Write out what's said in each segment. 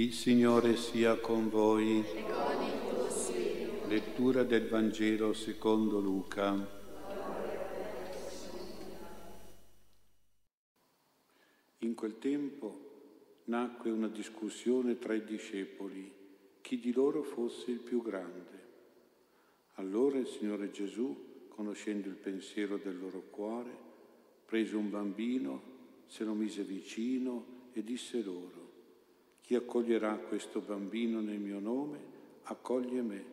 Il Signore sia con voi. Lettura del Vangelo secondo Luca. In quel tempo nacque una discussione tra i discepoli, chi di loro fosse il più grande. Allora il Signore Gesù, conoscendo il pensiero del loro cuore, prese un bambino, se lo mise vicino e disse loro, chi accoglierà questo bambino nel mio nome, accoglie me,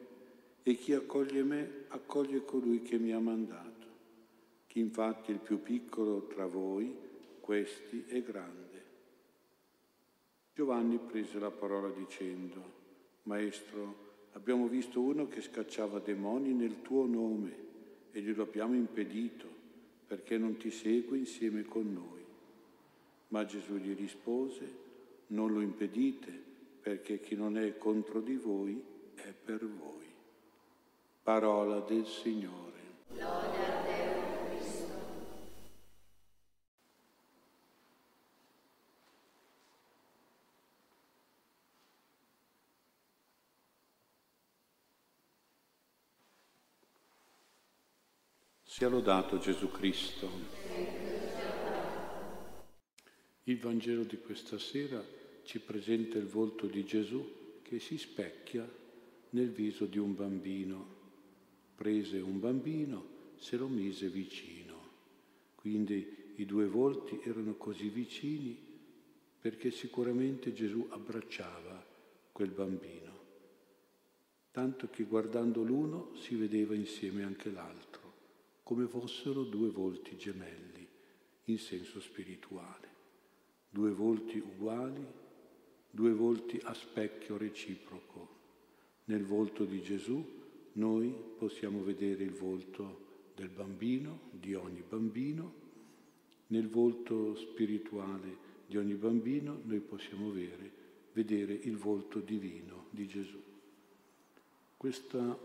e chi accoglie me, accoglie colui che mi ha mandato. Chi infatti è il più piccolo tra voi, questi è grande. Giovanni prese la parola dicendo, Maestro, abbiamo visto uno che scacciava demoni nel tuo nome e glielo abbiamo impedito perché non ti segue insieme con noi. Ma Gesù gli rispose, non lo impedite, perché chi non è contro di voi è per voi. Parola del Signore. Lode a te, Cristo. Sia lodato Gesù Cristo. Il Vangelo di questa sera ci presenta il volto di Gesù che si specchia nel viso di un bambino. Prese un bambino, se lo mise vicino. Quindi i due volti erano così vicini perché sicuramente Gesù abbracciava quel bambino, tanto che guardando l'uno si vedeva insieme anche l'altro, come fossero due volti gemelli in senso spirituale due volti uguali, due volti a specchio reciproco. Nel volto di Gesù noi possiamo vedere il volto del bambino, di ogni bambino, nel volto spirituale di ogni bambino noi possiamo vedere, vedere il volto divino di Gesù. Questa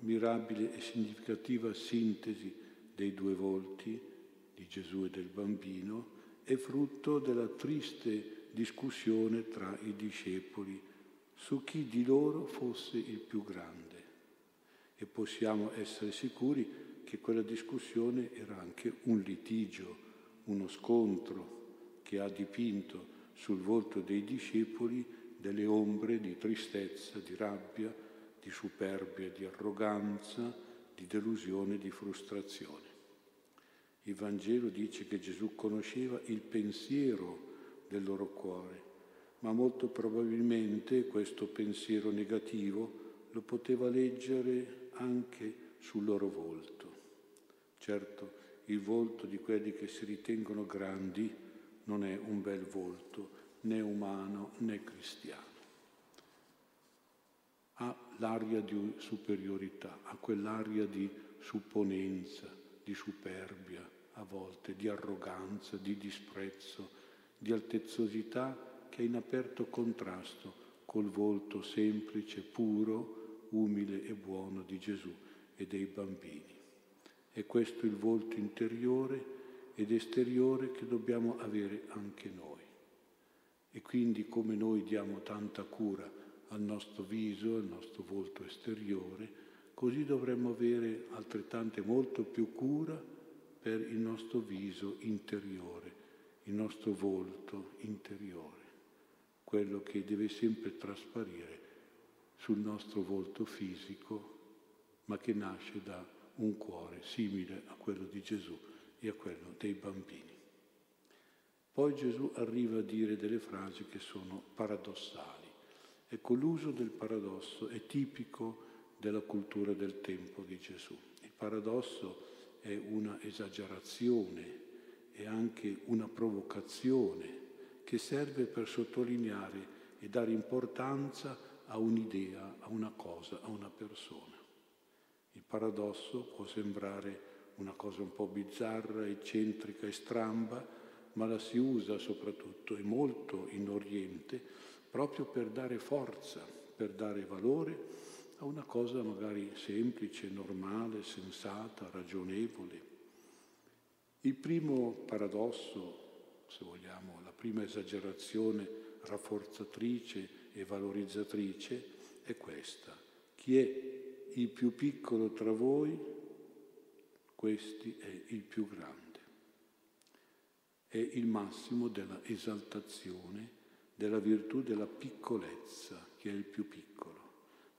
mirabile e significativa sintesi dei due volti di Gesù e del bambino è frutto della triste discussione tra i discepoli su chi di loro fosse il più grande. E possiamo essere sicuri che quella discussione era anche un litigio, uno scontro che ha dipinto sul volto dei discepoli delle ombre di tristezza, di rabbia, di superbia, di arroganza, di delusione, di frustrazione. Il Vangelo dice che Gesù conosceva il pensiero del loro cuore, ma molto probabilmente questo pensiero negativo lo poteva leggere anche sul loro volto. Certo, il volto di quelli che si ritengono grandi non è un bel volto, né umano né cristiano. Ha l'aria di superiorità, ha quell'aria di supponenza, di superbia, a volte di arroganza, di disprezzo, di altezzosità che è in aperto contrasto col volto semplice, puro, umile e buono di Gesù e dei bambini. È questo il volto interiore ed esteriore che dobbiamo avere anche noi. E quindi come noi diamo tanta cura al nostro viso, al nostro volto esteriore, così dovremmo avere altrettante molto più cura per il nostro viso interiore, il nostro volto interiore, quello che deve sempre trasparire sul nostro volto fisico, ma che nasce da un cuore simile a quello di Gesù e a quello dei bambini. Poi Gesù arriva a dire delle frasi che sono paradossali. Ecco, l'uso del paradosso è tipico della cultura del tempo di Gesù. Il paradosso è una esagerazione, è anche una provocazione che serve per sottolineare e dare importanza a un'idea, a una cosa, a una persona. Il paradosso può sembrare una cosa un po' bizzarra, eccentrica e stramba, ma la si usa soprattutto e molto in Oriente proprio per dare forza, per dare valore a una cosa magari semplice, normale, sensata, ragionevole. Il primo paradosso, se vogliamo, la prima esagerazione rafforzatrice e valorizzatrice è questa. Chi è il più piccolo tra voi, questi è il più grande. È il massimo della esaltazione della virtù della piccolezza, che è il più piccolo,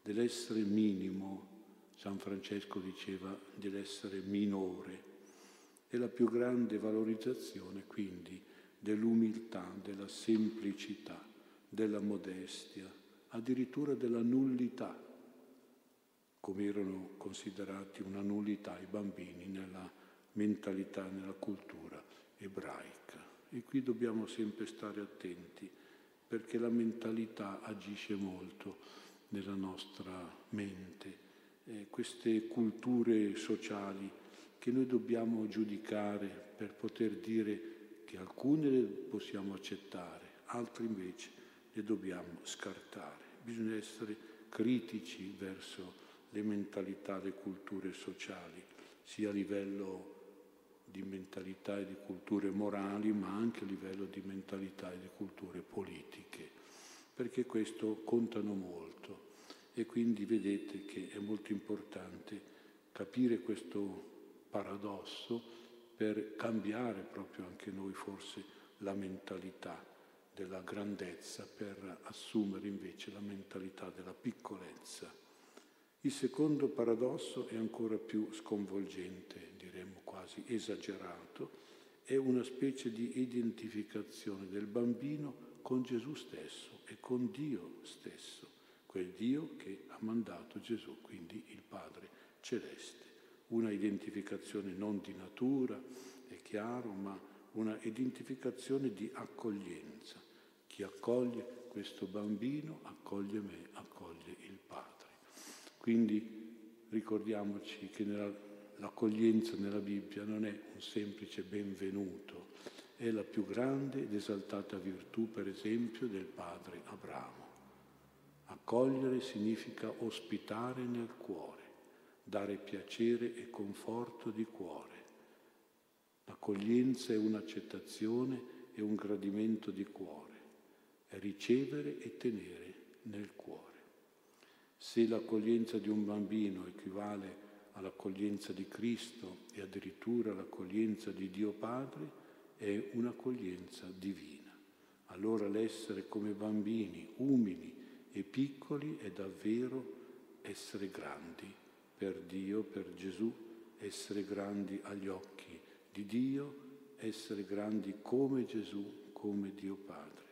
dell'essere minimo, San Francesco diceva dell'essere minore, e la più grande valorizzazione quindi dell'umiltà, della semplicità, della modestia, addirittura della nullità, come erano considerati una nullità i bambini nella mentalità, nella cultura ebraica. E qui dobbiamo sempre stare attenti perché la mentalità agisce molto nella nostra mente. Eh, queste culture sociali che noi dobbiamo giudicare per poter dire che alcune le possiamo accettare, altre invece le dobbiamo scartare. Bisogna essere critici verso le mentalità, le culture sociali, sia a livello di mentalità e di culture morali, ma anche a livello di mentalità e di culture politiche, perché questo contano molto e quindi vedete che è molto importante capire questo paradosso per cambiare proprio anche noi forse la mentalità della grandezza, per assumere invece la mentalità della piccolezza. Il secondo paradosso è ancora più sconvolgente, diremmo quasi esagerato, è una specie di identificazione del bambino con Gesù stesso e con Dio stesso, quel Dio che ha mandato Gesù, quindi il Padre celeste. Una identificazione non di natura, è chiaro, ma una identificazione di accoglienza. Chi accoglie questo bambino accoglie me, accoglie il Padre. Quindi ricordiamoci che nella, l'accoglienza nella Bibbia non è un semplice benvenuto, è la più grande ed esaltata virtù, per esempio, del padre Abramo. Accogliere significa ospitare nel cuore, dare piacere e conforto di cuore. L'accoglienza è un'accettazione e un gradimento di cuore, è ricevere e tenere nel cuore. Se l'accoglienza di un bambino equivale all'accoglienza di Cristo e addirittura all'accoglienza di Dio Padre, è un'accoglienza divina. Allora l'essere come bambini, umili e piccoli, è davvero essere grandi per Dio, per Gesù, essere grandi agli occhi di Dio, essere grandi come Gesù, come Dio Padre,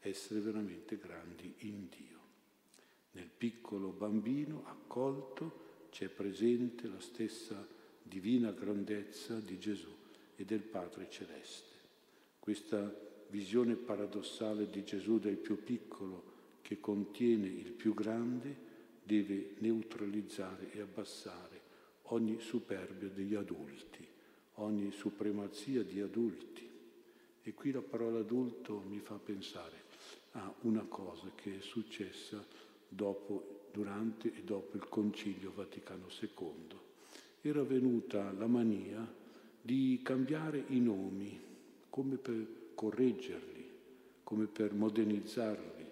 essere veramente grandi in Dio. Nel piccolo bambino accolto c'è presente la stessa divina grandezza di Gesù e del Padre Celeste. Questa visione paradossale di Gesù del più piccolo che contiene il più grande deve neutralizzare e abbassare ogni superbio degli adulti, ogni supremazia di adulti. E qui la parola adulto mi fa pensare a una cosa che è successa dopo, durante e dopo il Concilio Vaticano II. Era venuta la mania di cambiare i nomi come per correggerli, come per modernizzarli.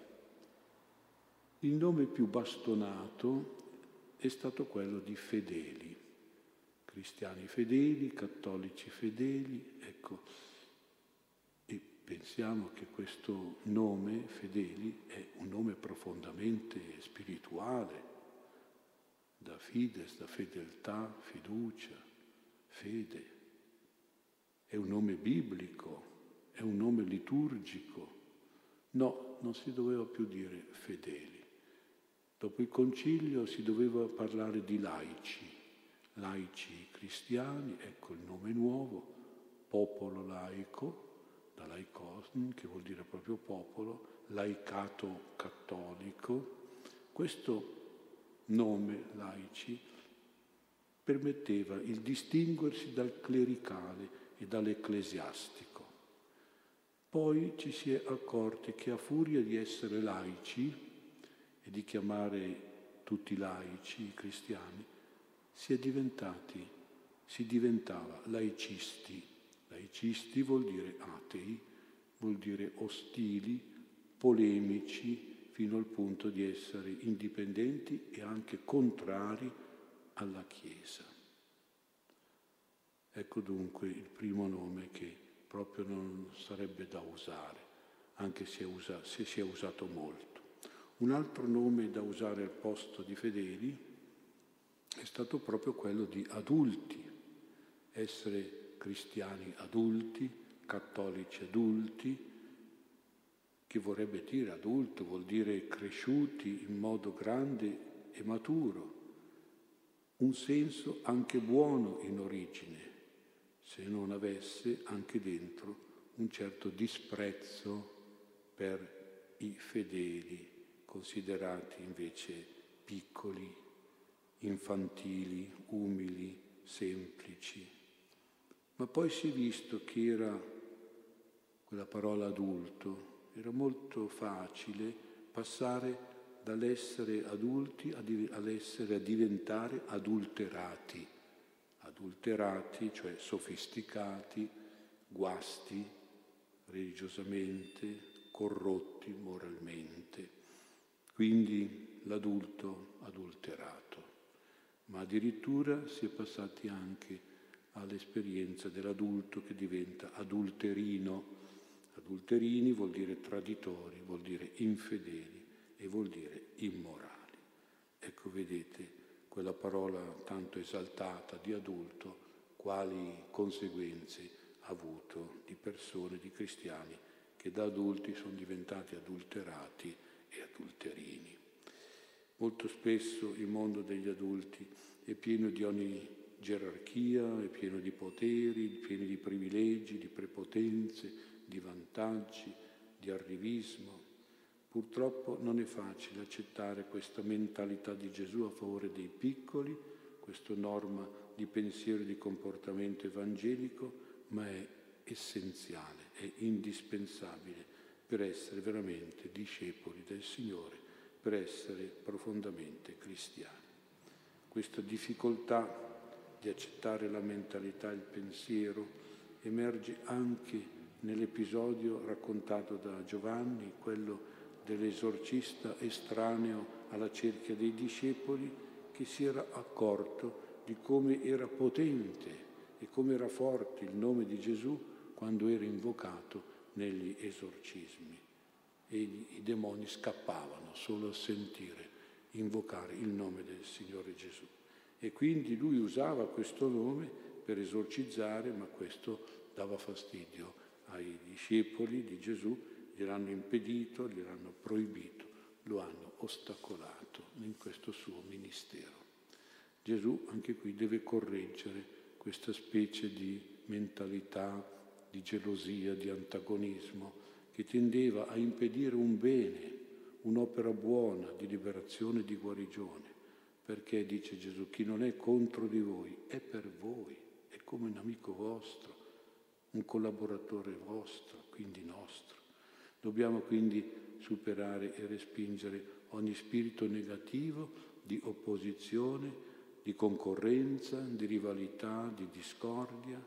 Il nome più bastonato è stato quello di fedeli, cristiani fedeli, cattolici fedeli, ecco, pensiamo che questo nome, Fedeli, è un nome profondamente spirituale, da fides, da fedeltà, fiducia, fede. È un nome biblico, è un nome liturgico. No, non si doveva più dire fedeli. Dopo il concilio si doveva parlare di laici, laici cristiani, ecco il nome nuovo, popolo laico, da laicosm, che vuol dire proprio popolo, laicato cattolico. Questo nome laici permetteva il distinguersi dal clericale e dall'ecclesiastico. Poi ci si è accorti che a furia di essere laici e di chiamare tutti laici, i cristiani, si è diventati, si diventava laicisti Laicisti vuol dire atei, vuol dire ostili, polemici, fino al punto di essere indipendenti e anche contrari alla Chiesa. Ecco dunque il primo nome che proprio non sarebbe da usare, anche se, usa, se si è usato molto. Un altro nome da usare al posto di fedeli è stato proprio quello di adulti, essere cristiani adulti, cattolici adulti, che vorrebbe dire adulto, vuol dire cresciuti in modo grande e maturo, un senso anche buono in origine, se non avesse anche dentro un certo disprezzo per i fedeli, considerati invece piccoli, infantili, umili, semplici. Ma poi si è visto che era quella parola adulto, era molto facile passare dall'essere adulti all'essere a diventare adulterati adulterati, cioè sofisticati, guasti religiosamente, corrotti moralmente. Quindi l'adulto adulterato. Ma addirittura si è passati anche all'esperienza dell'adulto che diventa adulterino. Adulterini vuol dire traditori, vuol dire infedeli e vuol dire immorali. Ecco, vedete, quella parola tanto esaltata di adulto, quali conseguenze ha avuto di persone, di cristiani che da adulti sono diventati adulterati e adulterini. Molto spesso il mondo degli adulti è pieno di ogni gerarchia, è pieno di poteri, pieno di privilegi, di prepotenze, di vantaggi, di arrivismo, Purtroppo non è facile accettare questa mentalità di Gesù a favore dei piccoli, questa norma di pensiero e di comportamento evangelico, ma è essenziale, è indispensabile per essere veramente discepoli del Signore, per essere profondamente cristiani. Questa difficoltà di accettare la mentalità e il pensiero emerge anche nell'episodio raccontato da Giovanni, quello dell'esorcista estraneo alla cerchia dei discepoli che si era accorto di come era potente e come era forte il nome di Gesù quando era invocato negli esorcismi. E i demoni scappavano solo a sentire invocare il nome del Signore Gesù. E quindi lui usava questo nome per esorcizzare, ma questo dava fastidio ai discepoli di Gesù gliel'hanno impedito, gliel'hanno proibito, lo hanno ostacolato in questo suo ministero. Gesù anche qui deve correggere questa specie di mentalità di gelosia, di antagonismo che tendeva a impedire un bene, un'opera buona di liberazione e di guarigione. Perché, dice Gesù, chi non è contro di voi è per voi, è come un amico vostro, un collaboratore vostro, quindi nostro. Dobbiamo quindi superare e respingere ogni spirito negativo di opposizione, di concorrenza, di rivalità, di discordia.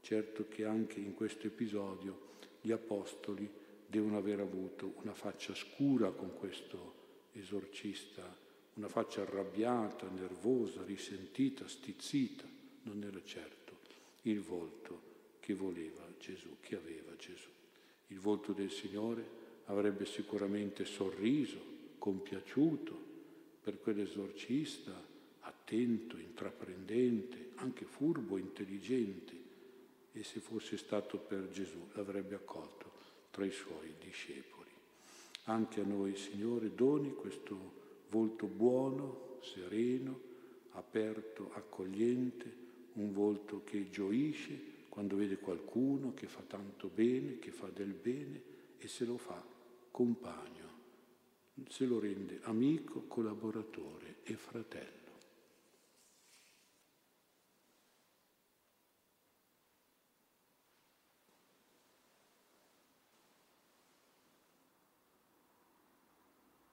Certo che anche in questo episodio gli apostoli devono aver avuto una faccia scura con questo esorcista, una faccia arrabbiata, nervosa, risentita, stizzita. Non era certo il volto che voleva Gesù, che aveva Gesù. Il volto del Signore avrebbe sicuramente sorriso, compiaciuto per quell'esorcista attento, intraprendente, anche furbo, intelligente e se fosse stato per Gesù l'avrebbe accolto tra i suoi discepoli. Anche a noi, Signore, doni questo volto buono, sereno, aperto, accogliente, un volto che gioisce quando vede qualcuno che fa tanto bene, che fa del bene e se lo fa compagno, se lo rende amico, collaboratore e fratello.